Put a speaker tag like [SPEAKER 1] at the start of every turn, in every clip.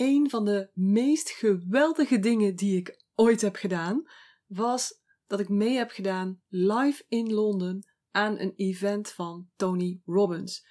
[SPEAKER 1] een van de meest geweldige dingen die ik ooit heb gedaan, was dat ik mee heb gedaan live in Londen aan een event van Tony Robbins.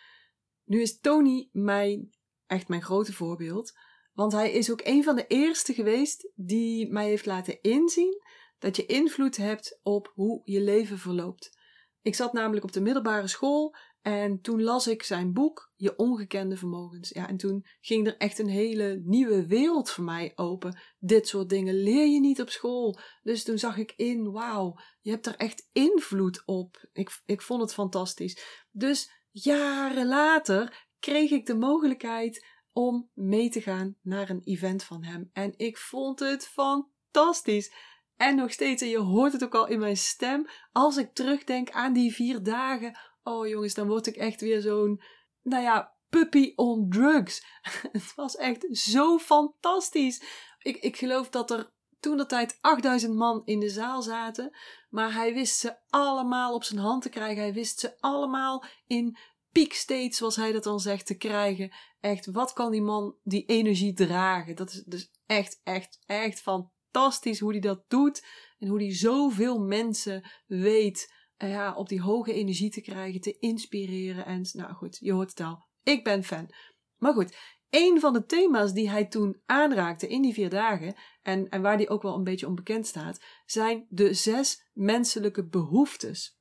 [SPEAKER 1] Nu is Tony mijn, echt mijn grote voorbeeld, want hij is ook een van de eerste geweest die mij heeft laten inzien dat je invloed hebt op hoe je leven verloopt. Ik zat namelijk op de middelbare school en toen las ik zijn boek Je ongekende vermogens. Ja, en toen ging er echt een hele nieuwe wereld voor mij open. Dit soort dingen leer je niet op school. Dus toen zag ik in, wauw, je hebt er echt invloed op. Ik, ik vond het fantastisch. Dus jaren later kreeg ik de mogelijkheid om mee te gaan naar een event van hem. En ik vond het fantastisch. En nog steeds, en je hoort het ook al in mijn stem, als ik terugdenk aan die vier dagen. Oh jongens, dan word ik echt weer zo'n, nou ja, puppy on drugs. het was echt zo fantastisch. Ik, ik geloof dat er toen de tijd 8000 man in de zaal zaten. Maar hij wist ze allemaal op zijn hand te krijgen. Hij wist ze allemaal in peak state, zoals hij dat dan zegt, te krijgen. Echt, wat kan die man die energie dragen? Dat is dus echt, echt, echt fantastisch hoe hij dat doet. En hoe hij zoveel mensen weet ja, op die hoge energie te krijgen, te inspireren. En nou goed, je hoort het al. Ik ben fan. Maar goed, een van de thema's die hij toen aanraakte in die vier dagen, en, en waar die ook wel een beetje onbekend staat, zijn de zes menselijke behoeftes.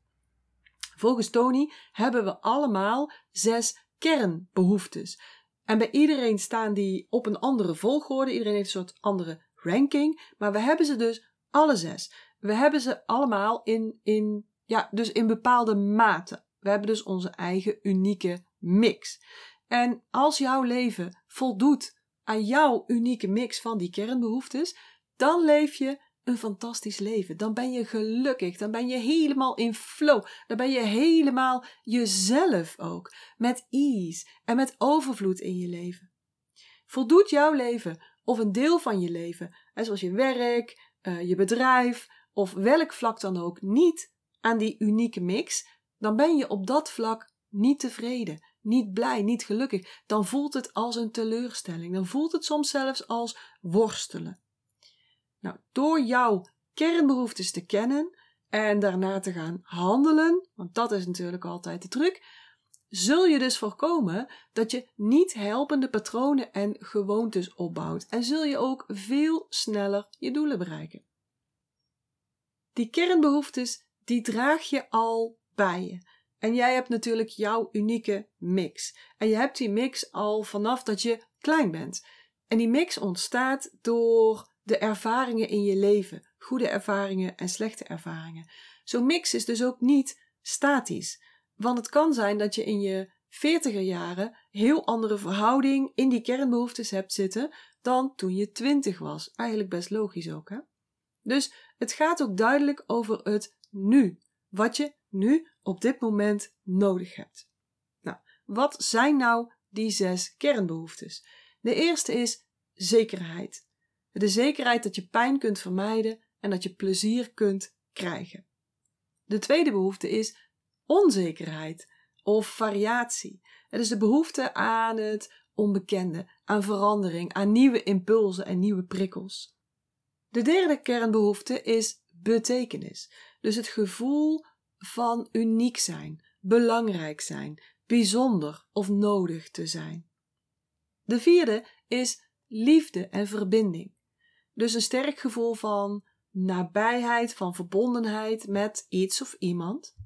[SPEAKER 1] Volgens Tony hebben we allemaal zes kernbehoeftes. En bij iedereen staan die op een andere volgorde. Iedereen heeft een soort andere ranking. Maar we hebben ze dus alle zes. We hebben ze allemaal in, in, ja, dus in bepaalde mate. We hebben dus onze eigen unieke mix. En als jouw leven voldoet aan jouw unieke mix van die kernbehoeftes, dan leef je een fantastisch leven. Dan ben je gelukkig. Dan ben je helemaal in flow. Dan ben je helemaal jezelf ook. Met ease en met overvloed in je leven. Voldoet jouw leven of een deel van je leven, zoals je werk, eh, je bedrijf of welk vlak dan ook, niet aan die unieke mix, dan ben je op dat vlak niet tevreden, niet blij, niet gelukkig. Dan voelt het als een teleurstelling. Dan voelt het soms zelfs als worstelen. Nou, door jouw kernbehoeftes te kennen en daarna te gaan handelen, want dat is natuurlijk altijd de truc, zul je dus voorkomen dat je niet helpende patronen en gewoontes opbouwt en zul je ook veel sneller je doelen bereiken. Die kernbehoeftes, die draag je al bij je. En jij hebt natuurlijk jouw unieke mix. En je hebt die mix al vanaf dat je klein bent. En die mix ontstaat door de ervaringen in je leven, goede ervaringen en slechte ervaringen. Zo'n mix is dus ook niet statisch, want het kan zijn dat je in je veertiger jaren heel andere verhouding in die kernbehoeftes hebt zitten dan toen je twintig was. Eigenlijk best logisch ook, hè? Dus het gaat ook duidelijk over het nu, wat je nu op dit moment nodig hebt. Nou, wat zijn nou die zes kernbehoeftes? De eerste is zekerheid. De zekerheid dat je pijn kunt vermijden en dat je plezier kunt krijgen. De tweede behoefte is onzekerheid of variatie. Het is de behoefte aan het onbekende, aan verandering, aan nieuwe impulsen en nieuwe prikkels. De derde kernbehoefte is betekenis. Dus het gevoel van uniek zijn, belangrijk zijn, bijzonder of nodig te zijn. De vierde is liefde en verbinding. Dus een sterk gevoel van nabijheid, van verbondenheid met iets of iemand.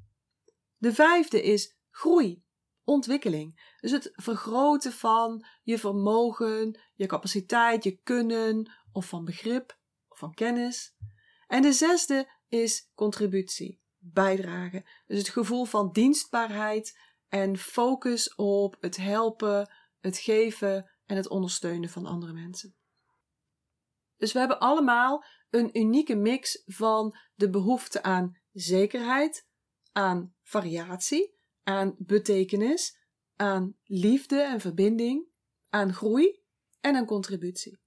[SPEAKER 1] De vijfde is groei, ontwikkeling. Dus het vergroten van je vermogen, je capaciteit, je kunnen of van begrip of van kennis. En de zesde is contributie, bijdragen. Dus het gevoel van dienstbaarheid en focus op het helpen, het geven en het ondersteunen van andere mensen. Dus we hebben allemaal een unieke mix van de behoefte aan zekerheid, aan variatie, aan betekenis, aan liefde en verbinding, aan groei en aan contributie.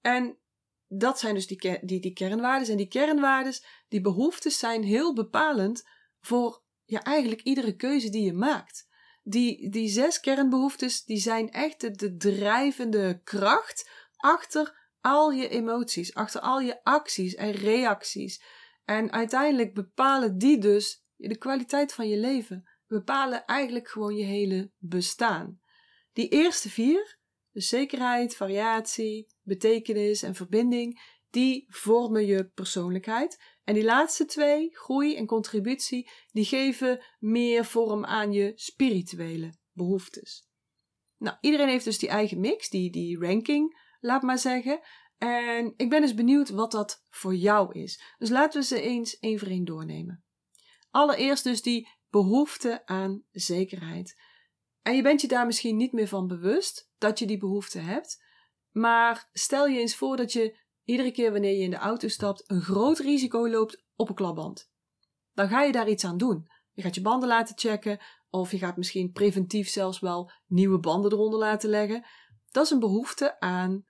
[SPEAKER 1] En dat zijn dus die, die, die kernwaarden. En die kernwaarden, die behoeftes zijn heel bepalend voor ja, eigenlijk iedere keuze die je maakt. die, die zes kernbehoeftes, die zijn echt de, de drijvende kracht achter al je emoties, achter al je acties en reacties. En uiteindelijk bepalen die dus de kwaliteit van je leven. Bepalen eigenlijk gewoon je hele bestaan. Die eerste vier, dus zekerheid, variatie, betekenis en verbinding, die vormen je persoonlijkheid. En die laatste twee, groei en contributie, die geven meer vorm aan je spirituele behoeftes. Nou, iedereen heeft dus die eigen mix, die, die ranking, laat maar zeggen. En ik ben dus benieuwd wat dat voor jou is. Dus laten we ze eens één voor één doornemen. Allereerst dus die behoefte aan zekerheid. En je bent je daar misschien niet meer van bewust dat je die behoefte hebt. Maar stel je eens voor dat je iedere keer wanneer je in de auto stapt een groot risico loopt op een klapband. Dan ga je daar iets aan doen. Je gaat je banden laten checken of je gaat misschien preventief zelfs wel nieuwe banden eronder laten leggen. Dat is een behoefte aan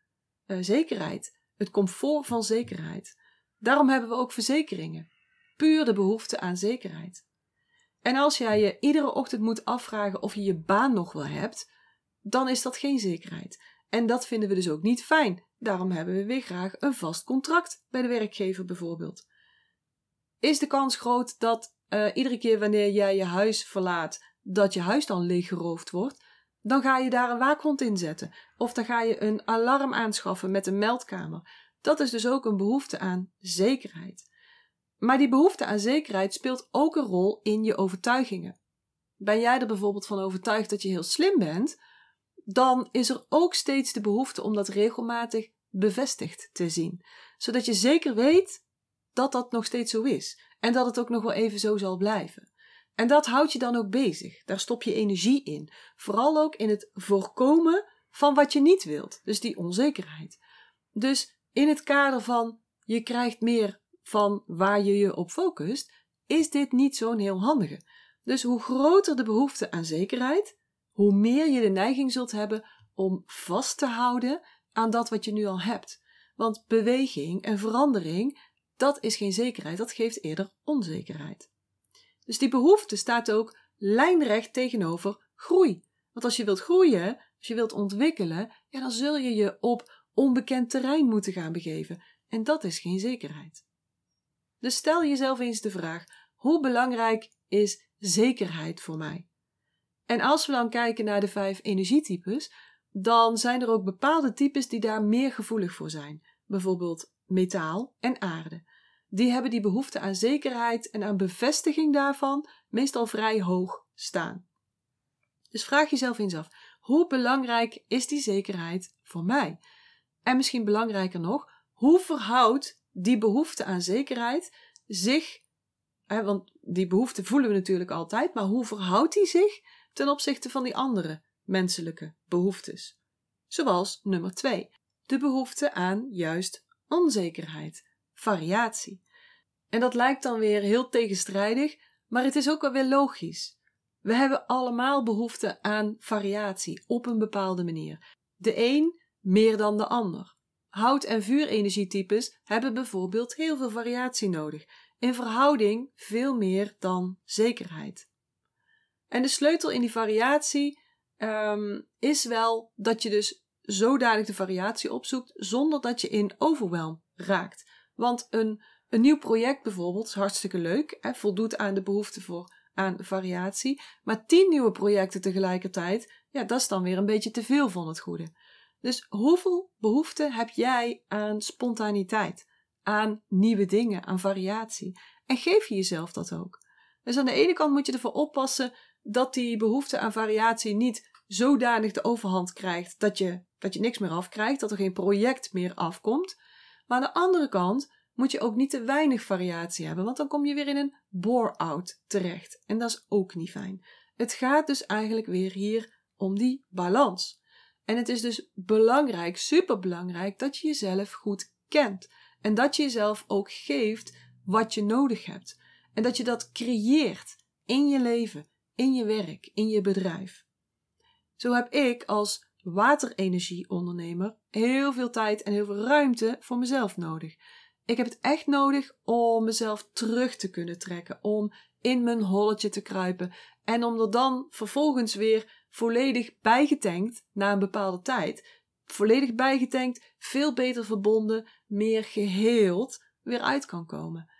[SPEAKER 1] uh, zekerheid. Het comfort van zekerheid. Daarom hebben we ook verzekeringen. Puur de behoefte aan zekerheid. En als jij je iedere ochtend moet afvragen of je je baan nog wel hebt, dan is dat geen zekerheid. En dat vinden we dus ook niet fijn. Daarom hebben we weer graag een vast contract bij de werkgever bijvoorbeeld. Is de kans groot dat uh, iedere keer wanneer jij je huis verlaat, dat je huis dan leeggeroofd wordt? Dan ga je daar een waakhond in zetten. Of dan ga je een alarm aanschaffen met een meldkamer. Dat is dus ook een behoefte aan zekerheid. Maar die behoefte aan zekerheid speelt ook een rol in je overtuigingen. Ben jij er bijvoorbeeld van overtuigd dat je heel slim bent, dan is er ook steeds de behoefte om dat regelmatig bevestigd te zien, zodat je zeker weet dat dat nog steeds zo is en dat het ook nog wel even zo zal blijven. En dat houdt je dan ook bezig. Daar stop je energie in. Vooral ook in het voorkomen van wat je niet wilt, dus die onzekerheid. Dus in het kader van je krijgt meer van waar je je op focust, is dit niet zo'n heel handige. Dus hoe groter de behoefte aan zekerheid, hoe meer je de neiging zult hebben om vast te houden aan dat wat je nu al hebt. Want beweging en verandering, dat is geen zekerheid, dat geeft eerder onzekerheid. Dus die behoefte staat ook lijnrecht tegenover groei. Want als je wilt groeien, als je wilt ontwikkelen, ja, dan zul je je op onbekend terrein moeten gaan begeven. En dat is geen zekerheid. Dus stel jezelf eens de vraag: hoe belangrijk is zekerheid voor mij? En als we dan kijken naar de vijf energietypes, dan zijn er ook bepaalde types die daar meer gevoelig voor zijn. Bijvoorbeeld metaal en aarde. Die hebben die behoefte aan zekerheid en aan bevestiging daarvan meestal vrij hoog staan. Dus vraag jezelf eens af: hoe belangrijk is die zekerheid voor mij? En misschien belangrijker nog, hoe verhoudt die behoefte aan zekerheid zich, hè, want die behoefte voelen we natuurlijk altijd, maar hoe verhoudt die zich ten opzichte van die andere menselijke behoeftes? Zoals nummer 2, de behoefte aan juist onzekerheid, variatie. En dat lijkt dan weer heel tegenstrijdig, maar het is ook wel weer logisch. We hebben allemaal behoefte aan variatie op een bepaalde manier. De een meer dan de ander. Hout- en vuurenergietypes hebben bijvoorbeeld heel veel variatie nodig, in verhouding veel meer dan zekerheid. En de sleutel in die variatie um, is wel dat je dus zodanig de variatie opzoekt zonder dat je in overwhelm raakt. Want een, een nieuw project bijvoorbeeld is hartstikke leuk, voldoet aan de behoefte voor aan variatie, maar tien nieuwe projecten tegelijkertijd, ja, dat is dan weer een beetje te veel van het goede. Dus hoeveel behoefte heb jij aan spontaniteit, aan nieuwe dingen, aan variatie? En geef je jezelf dat ook? Dus aan de ene kant moet je ervoor oppassen dat die behoefte aan variatie niet zodanig de overhand krijgt dat je, dat je niks meer afkrijgt, dat er geen project meer afkomt. Maar aan de andere kant moet je ook niet te weinig variatie hebben, want dan kom je weer in een bore-out terecht. En dat is ook niet fijn. Het gaat dus eigenlijk weer hier om die balans. En het is dus belangrijk, superbelangrijk, dat je jezelf goed kent. En dat je jezelf ook geeft wat je nodig hebt. En dat je dat creëert in je leven, in je werk, in je bedrijf. Zo heb ik als waterenergieondernemer heel veel tijd en heel veel ruimte voor mezelf nodig. Ik heb het echt nodig om mezelf terug te kunnen trekken, om in mijn holletje te kruipen En om er dan vervolgens weer volledig bijgetankt na een bepaalde tijd, volledig bijgetankt, veel beter verbonden, meer geheeld weer uit kan komen.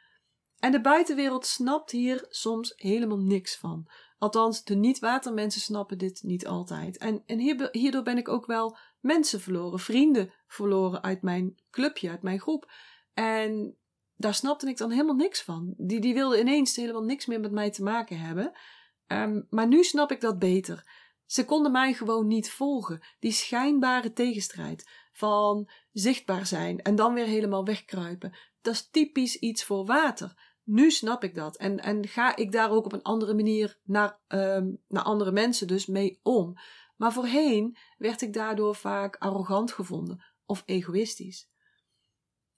[SPEAKER 1] En de buitenwereld snapt hier soms helemaal niks van. Althans, de niet-watermensen snappen dit niet altijd. En, en hierdoor ben ik ook wel mensen verloren, vrienden verloren uit mijn clubje, uit mijn groep. En daar snapte ik dan helemaal niks van. Die, die wilden ineens helemaal niks meer met mij te maken hebben. Ehm, maar nu snap ik dat beter. Ze konden mij gewoon niet volgen. Die schijnbare tegenstrijd van zichtbaar zijn en dan weer helemaal wegkruipen. Dat is typisch iets voor water. Nu snap ik dat. En, en ga ik daar ook op een andere manier naar, ehm, naar andere mensen dus mee om. Maar voorheen werd ik daardoor vaak arrogant gevonden of egoïstisch.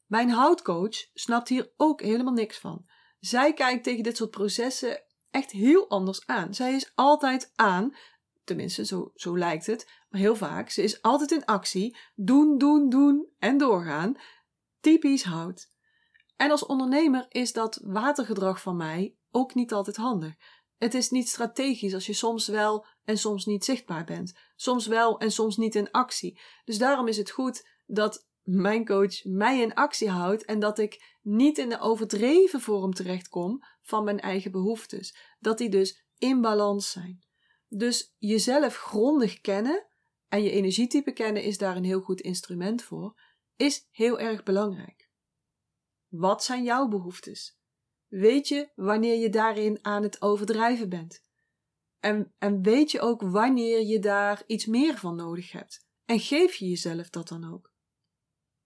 [SPEAKER 1] Mijn houtcoach snapt hier ook helemaal niks van. Zij kijkt tegen dit soort processen echt heel anders aan. Zij is altijd aan, tenminste zo, zo lijkt het, maar heel vaak. Ze is altijd in actie, doen, doen, doen en doorgaan. Typisch hout. En als ondernemer is dat watergedrag van mij ook niet altijd handig. Het is niet strategisch als je soms wel en soms niet zichtbaar bent. Soms wel en soms niet in actie. Dus daarom is het goed dat mijn coach mij in actie houdt en dat ik niet in de overdreven vorm terechtkom van mijn eigen behoeftes. Dat die dus in balans zijn. Dus jezelf grondig kennen en je energietype kennen is daar een heel goed instrument voor, is heel erg belangrijk. Wat zijn jouw behoeftes? Weet je wanneer je daarin aan het overdrijven bent? En, en weet je ook wanneer je daar iets meer van nodig hebt? En geef je jezelf dat dan ook?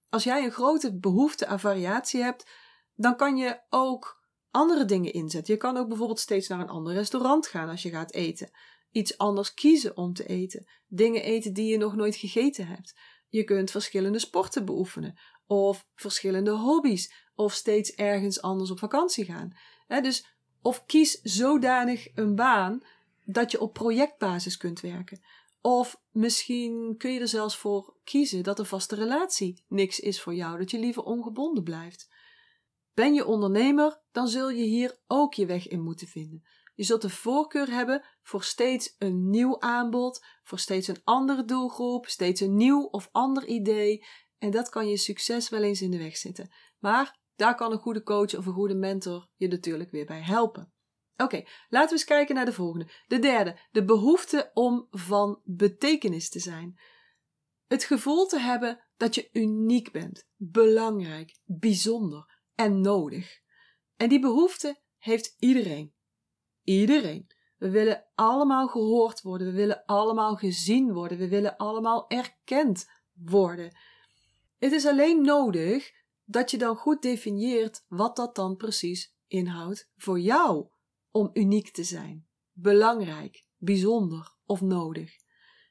[SPEAKER 1] Als jij een grote behoefte aan variatie hebt, dan kan je ook andere dingen inzetten. Je kan ook bijvoorbeeld steeds naar een ander restaurant gaan als je gaat eten. Iets anders kiezen om te eten. Dingen eten die je nog nooit gegeten hebt. Je kunt verschillende sporten beoefenen. Of verschillende hobby's. Of steeds ergens anders op vakantie gaan. dus of kies zodanig een baan dat je op projectbasis kunt werken. Of misschien kun je er zelfs voor kiezen dat een vaste relatie niks is voor jou, dat je liever ongebonden blijft. Ben je ondernemer, dan zul je hier ook je weg in moeten vinden. Je zult de voorkeur hebben voor steeds een nieuw aanbod, voor steeds een andere doelgroep, steeds een nieuw of ander idee. En dat kan je succes wel eens in de weg zitten. Maar daar kan een goede coach of een goede mentor je natuurlijk weer bij helpen. Oké, laten we eens kijken naar de volgende. De derde, de behoefte om van betekenis te zijn. Het gevoel te hebben dat je uniek bent, belangrijk, bijzonder en nodig. En die behoefte heeft iedereen. Iedereen. We willen allemaal gehoord worden, we willen allemaal gezien worden, we willen allemaal erkend worden. Het is alleen nodig dat je dan goed definieert wat dat dan precies inhoudt voor jou om uniek te zijn, belangrijk, bijzonder of nodig.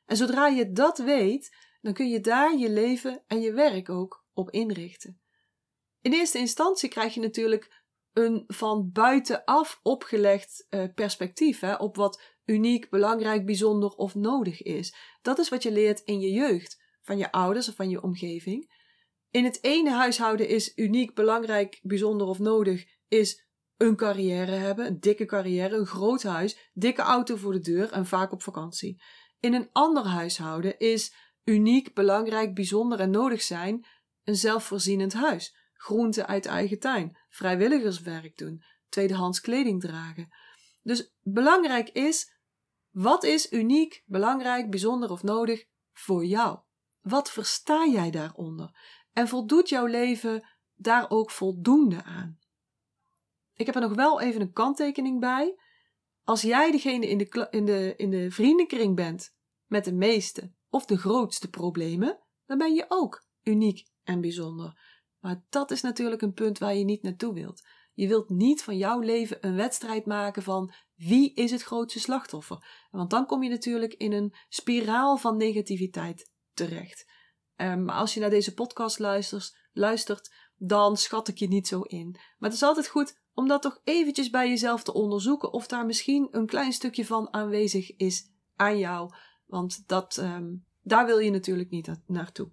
[SPEAKER 1] En zodra je dat weet, dan kun je daar je leven en je werk ook op inrichten. In eerste instantie krijg je natuurlijk een van buitenaf opgelegd uh, perspectief hè, op wat uniek, belangrijk, bijzonder of nodig is. Dat is wat je leert in je jeugd, van je ouders of van je omgeving. In het ene huishouden is uniek, belangrijk, bijzonder of nodig is een carrière hebben, een dikke carrière, een groot huis, dikke auto voor de deur en vaak op vakantie. In een ander huishouden is uniek, belangrijk, bijzonder en nodig zijn een zelfvoorzienend huis, groenten uit eigen tuin, vrijwilligerswerk doen, tweedehands kleding dragen. Dus belangrijk is, wat is uniek, belangrijk, bijzonder of nodig voor jou? Wat versta jij daaronder? En voldoet jouw leven daar ook voldoende aan? Ik heb er nog wel even een kanttekening bij. Als jij degene in de, in de, in de vriendenkring bent met de meeste of de grootste problemen, dan ben je ook uniek en bijzonder. Maar dat is natuurlijk een punt waar je niet naartoe wilt. Je wilt niet van jouw leven een wedstrijd maken van wie is het grootste slachtoffer. Want dan kom je natuurlijk in een spiraal van negativiteit terecht. Um, maar als je naar deze podcast luistert, luistert, dan schat ik je niet zo in. Maar het is altijd goed om dat toch eventjes bij jezelf te onderzoeken of daar misschien een klein stukje van aanwezig is aan jou. Want dat, um, daar wil je natuurlijk niet naartoe.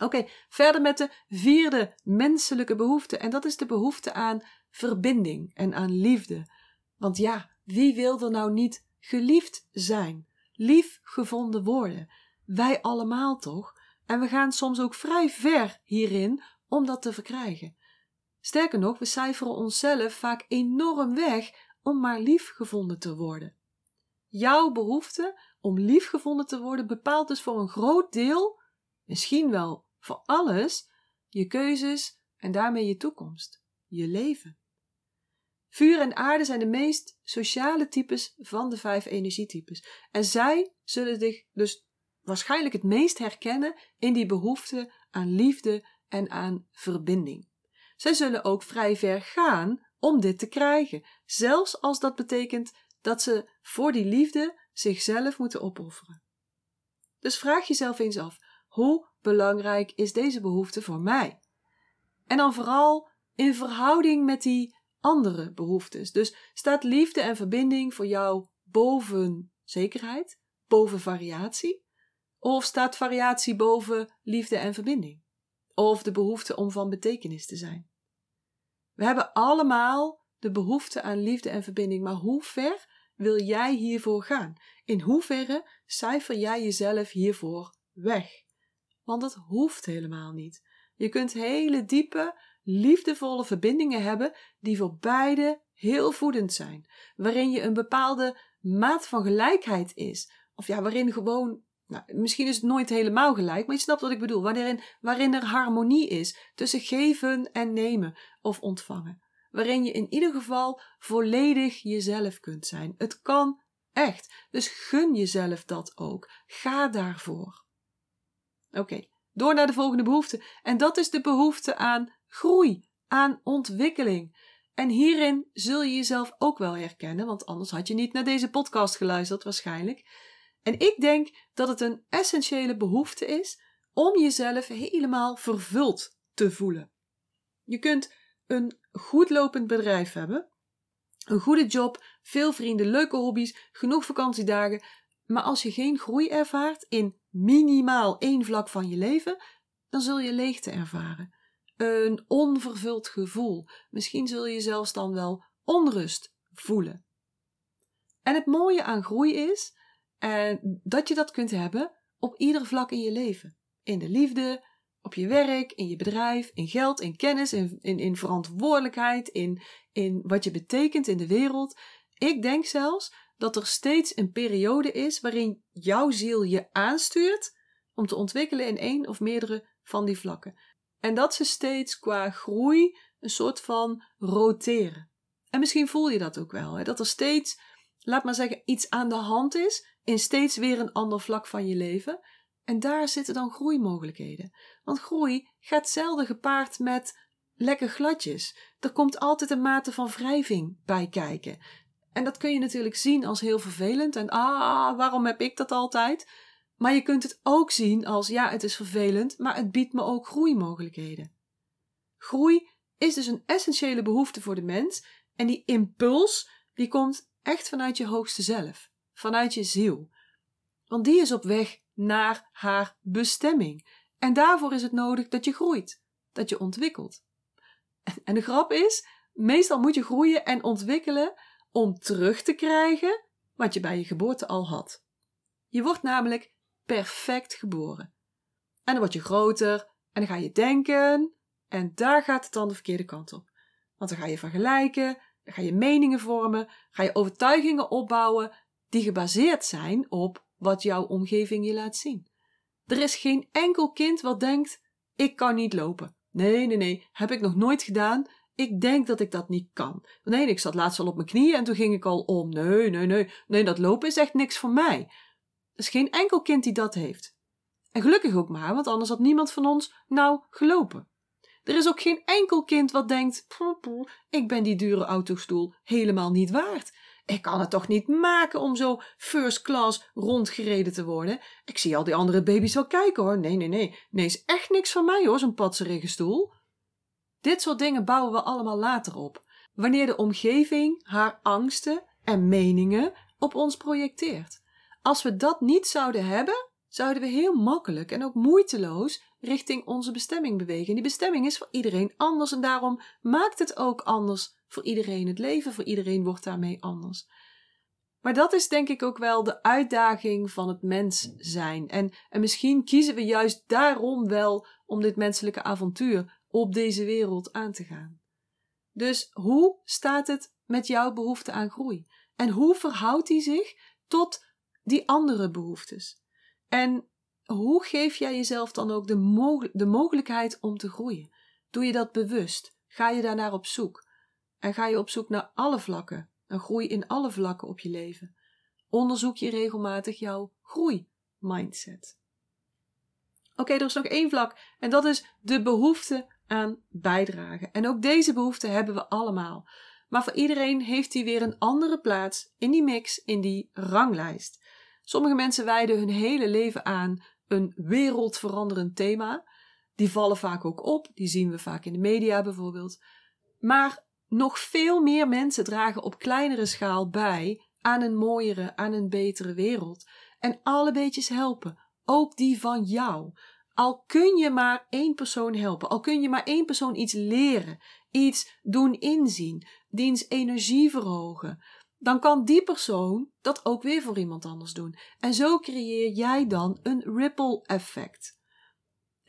[SPEAKER 1] Oké, verder met de vierde menselijke behoefte. En dat is de behoefte aan verbinding en aan liefde. Want ja, wie wil er nou niet geliefd zijn, lief gevonden worden? Wij allemaal toch? En we gaan soms ook vrij ver hierin om dat te verkrijgen. Sterker nog, we cijferen onszelf vaak enorm weg om maar lief gevonden te worden. Jouw behoefte om lief gevonden te worden bepaalt dus voor een groot deel, misschien wel voor alles, je keuzes en daarmee je toekomst, je leven. Vuur en aarde zijn de meest sociale types van de vijf energietypes. En zij zullen zich dus waarschijnlijk het meest herkennen in die behoefte aan liefde en aan verbinding. Zij zullen ook vrij ver gaan om dit te krijgen, zelfs als dat betekent dat ze voor die liefde zichzelf moeten opofferen. Dus vraag jezelf eens af: hoe belangrijk is deze behoefte voor mij? En dan vooral in verhouding met die andere behoeftes. Dus staat liefde en verbinding voor jou boven zekerheid, boven variatie? Of staat variatie boven liefde en verbinding? Of de behoefte om van betekenis te zijn? We hebben allemaal de behoefte aan liefde en verbinding, maar hoe ver wil jij hiervoor gaan? In hoeverre cijfer jij jezelf hiervoor weg? Want dat hoeft helemaal niet. Je kunt hele diepe, liefdevolle verbindingen hebben die voor beide heel voedend zijn, waarin je een bepaalde maat van gelijkheid is, of ja, waarin gewoon, nou, misschien is het nooit helemaal gelijk, maar je snapt wat ik bedoel, waarin, waarin er harmonie is tussen geven en nemen of ontvangen, waarin je in ieder geval volledig jezelf kunt zijn. Het kan echt, dus gun jezelf dat ook. Ga daarvoor. Oké, door naar de volgende behoefte. En dat is de behoefte aan groei, aan ontwikkeling. En hierin zul je jezelf ook wel herkennen, want anders had je niet naar deze podcast geluisterd waarschijnlijk. En ik denk dat het een essentiële behoefte is om jezelf helemaal vervuld te voelen. Je kunt een goed lopend bedrijf hebben, een goede job, veel vrienden, leuke hobby's, genoeg vakantiedagen, maar als je geen groei ervaart in minimaal één vlak van je leven, dan zul je leegte ervaren. Een onvervuld gevoel. Misschien zul je zelfs dan wel onrust voelen. En het mooie aan groei is eh, dat je dat kunt hebben op ieder vlak in je leven. In de liefde, op je werk, in je bedrijf, in geld, in kennis, in, in, in verantwoordelijkheid, in, in wat je betekent in de wereld. Ik denk zelfs dat er steeds een periode is waarin jouw ziel je aanstuurt om te ontwikkelen in één of meerdere van die vlakken. En dat ze steeds qua groei een soort van roteren. En misschien voel je dat ook wel, hè? dat er steeds, laat maar zeggen, iets aan de hand is in steeds weer een ander vlak van je leven. En daar zitten dan groeimogelijkheden. Want groei gaat zelden gepaard met lekker gladjes. Er komt altijd een mate van wrijving bij kijken. En dat kun je natuurlijk zien als heel vervelend en ah, waarom heb ik dat altijd? Maar je kunt het ook zien als ja, het is vervelend, maar het biedt me ook groeimogelijkheden. Groei is dus een essentiële behoefte voor de mens en die impuls die komt echt vanuit je hoogste zelf, vanuit je ziel. Want die is op weg naar haar bestemming. En daarvoor is het nodig dat je groeit, dat je ontwikkelt. En de grap is, meestal moet je groeien en ontwikkelen om terug te krijgen wat je bij je geboorte al had. Je wordt namelijk perfect geboren. En dan word je groter en dan ga je denken en daar gaat het dan de verkeerde kant op. Want dan ga je vergelijken, dan ga je meningen vormen, ga je overtuigingen opbouwen die gebaseerd zijn op wat jouw omgeving je laat zien. Er is geen enkel kind wat denkt: ik kan niet lopen. Nee, nee, nee, heb ik nog nooit gedaan ik denk dat ik dat niet kan. Nee, ik zat laatst al op mijn knieën en toen ging ik al om. Nee, nee, nee, nee, dat lopen is echt niks voor mij. Er is geen enkel kind die dat heeft. En gelukkig ook maar, want anders had niemand van ons nou gelopen. Er is ook geen enkel kind wat denkt: ik ben die dure autostoel helemaal niet waard. Ik kan het toch niet maken om zo first class rondgereden te worden. Ik zie al die andere baby's wel kijken hoor. Nee, nee, nee. Nee, is echt niks van mij hoor, zo'n patserige stoel. Dit soort dingen bouwen we allemaal later op, wanneer de omgeving haar angsten en meningen op ons projecteert. Als we dat niet zouden hebben, zouden we heel makkelijk en ook moeiteloos richting onze bestemming bewegen. En die bestemming is voor iedereen anders en daarom maakt het ook anders voor iedereen. Het leven voor iedereen wordt daarmee anders. Maar dat is denk ik ook wel de uitdaging van het mens zijn. En, en misschien kiezen we juist daarom wel om dit menselijke avontuur op deze wereld aan te gaan. Dus hoe staat het met jouw behoefte aan groei? En hoe verhoudt die zich tot die andere behoeftes? En hoe geef jij jezelf dan ook de, de mogelijkheid om te groeien? Doe je dat bewust? Ga je daarnaar op zoek? En ga je op zoek naar alle vlakken, een groei in alle vlakken op je leven? Onderzoek je regelmatig jouw groeimindset? Oké, er is nog één vlak en dat is de behoefte aan bijdragen. En ook deze behoefte hebben we allemaal. Maar voor iedereen heeft die weer een andere plaats in die mix, in die ranglijst. Sommige mensen wijden hun hele leven aan een wereldveranderend thema. Die vallen vaak ook op, die zien we vaak in de media bijvoorbeeld. Maar nog veel meer mensen dragen op kleinere schaal bij aan een mooiere, aan een betere wereld. En alle beetjes helpen, ook die van jou. Al kun je maar één persoon helpen, al kun je maar één persoon iets leren, iets doen inzien, diens energie verhogen, dan kan die persoon dat ook weer voor iemand anders doen. En zo creëer jij dan een ripple effect.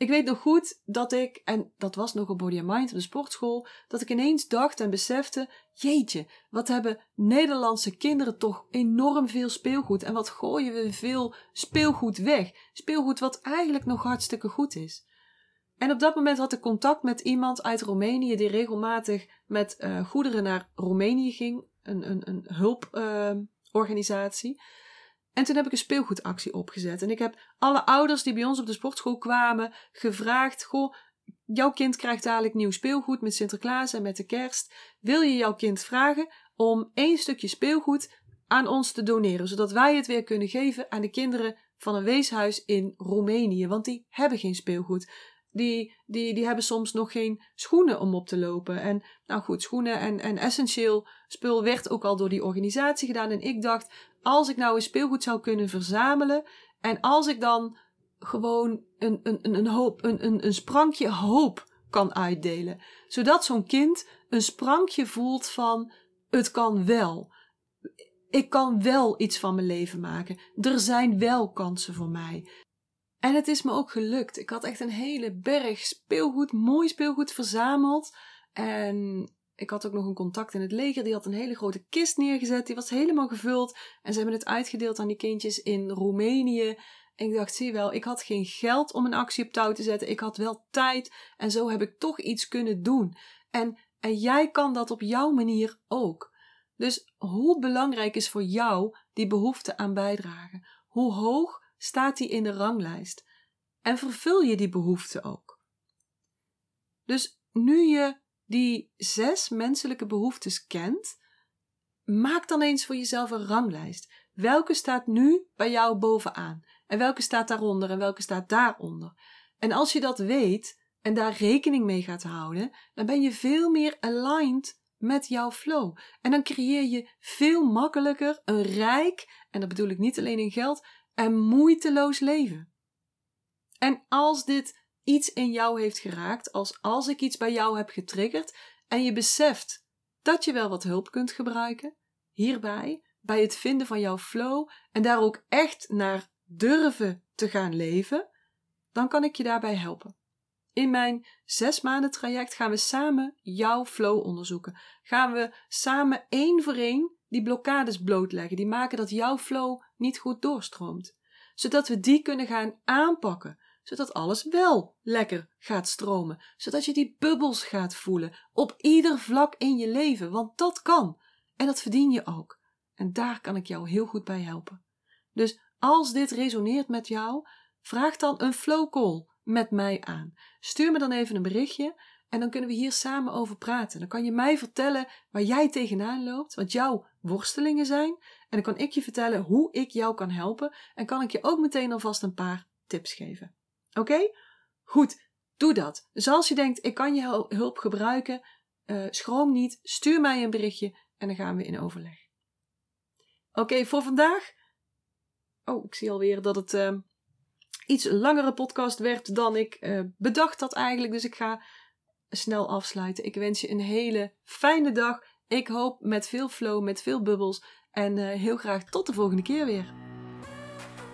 [SPEAKER 1] Ik weet nog goed dat ik, en dat was nog op Body and Mind op de sportschool, dat ik ineens dacht en besefte: jeetje, wat hebben Nederlandse kinderen toch enorm veel speelgoed en wat gooien we veel speelgoed weg? Speelgoed wat eigenlijk nog hartstikke goed is. En op dat moment had ik contact met iemand uit Roemenië die regelmatig met uh, goederen naar Roemenië ging, een, een, een hulporganisatie. En toen heb ik een speelgoedactie opgezet. En ik heb alle ouders die bij ons op de sportschool kwamen gevraagd: Goh, jouw kind krijgt dadelijk nieuw speelgoed met Sinterklaas en met de kerst. Wil je jouw kind vragen om één stukje speelgoed aan ons te doneren, zodat wij het weer kunnen geven aan de kinderen van een weeshuis in Roemenië? Want die hebben geen speelgoed. Die, die, die hebben soms nog geen schoenen om op te lopen. En nou goed, schoenen en, en essentieel spul werd ook al door die organisatie gedaan. En ik dacht, als ik nou een speelgoed zou kunnen verzamelen en als ik dan gewoon een, een, een, hoop, een, een, een sprankje hoop kan uitdelen, zodat zo'n kind een sprankje voelt van het kan wel. Ik kan wel iets van mijn leven maken. Er zijn wel kansen voor mij. En het is me ook gelukt. Ik had echt een hele berg speelgoed, mooi speelgoed verzameld. En ik had ook nog een contact in het leger. Die had een hele grote kist neergezet. Die was helemaal gevuld. En ze hebben het uitgedeeld aan die kindjes in Roemenië. En ik dacht, zie wel, ik had geen geld om een actie op touw te zetten. Ik had wel tijd. En zo heb ik toch iets kunnen doen. En, en jij kan dat op jouw manier ook. Dus hoe belangrijk is voor jou die behoefte aan bijdragen? Hoe hoog staat die in de ranglijst? En vervul je die behoefte ook? Dus nu je die zes menselijke behoeftes kent, maak dan eens voor jezelf een ranglijst. Welke staat nu bij jou bovenaan? En welke staat daaronder en welke staat daaronder? En als je dat weet en daar rekening mee gaat houden, dan ben je veel meer aligned met jouw flow. En dan creëer je veel makkelijker een rijk, en dat bedoel ik niet alleen in geld, en moeiteloos leven. En als dit iets in jou heeft geraakt, als als ik iets bij jou heb getriggerd en je beseft dat je wel wat hulp kunt gebruiken, hierbij, bij het vinden van jouw flow en daar ook echt naar durven te gaan leven, dan kan ik je daarbij helpen. In mijn zes maanden traject gaan we samen jouw flow onderzoeken. Gaan we samen één voor één die blokkades blootleggen, die maken dat jouw flow niet goed doorstroomt. Zodat we die kunnen gaan aanpakken, zodat alles wel lekker gaat stromen, zodat je die bubbels gaat voelen op ieder vlak in je leven, want dat kan en dat verdien je ook. En daar kan ik jou heel goed bij helpen. Dus als dit resoneert met jou, vraag dan een flow call met mij aan. Stuur me dan even een berichtje en dan kunnen we hier samen over praten. Dan kan je mij vertellen waar jij tegenaan loopt, wat jouw worstelingen zijn. En dan kan ik je vertellen hoe ik jou kan helpen. En kan ik je ook meteen alvast een paar tips geven. Oké? Goed, doe dat. Dus als je denkt, ik kan je hulp gebruiken, uh, schroom niet, stuur mij een berichtje en dan gaan we in overleg. Oké, voor vandaag. Oh, ik zie alweer dat het uh, iets langere podcast werd dan ik uh, bedacht had eigenlijk. Dus ik ga snel afsluiten. Ik wens je een hele fijne dag. Ik hoop met veel flow, met veel bubbels En eh, heel graag tot de volgende keer weer.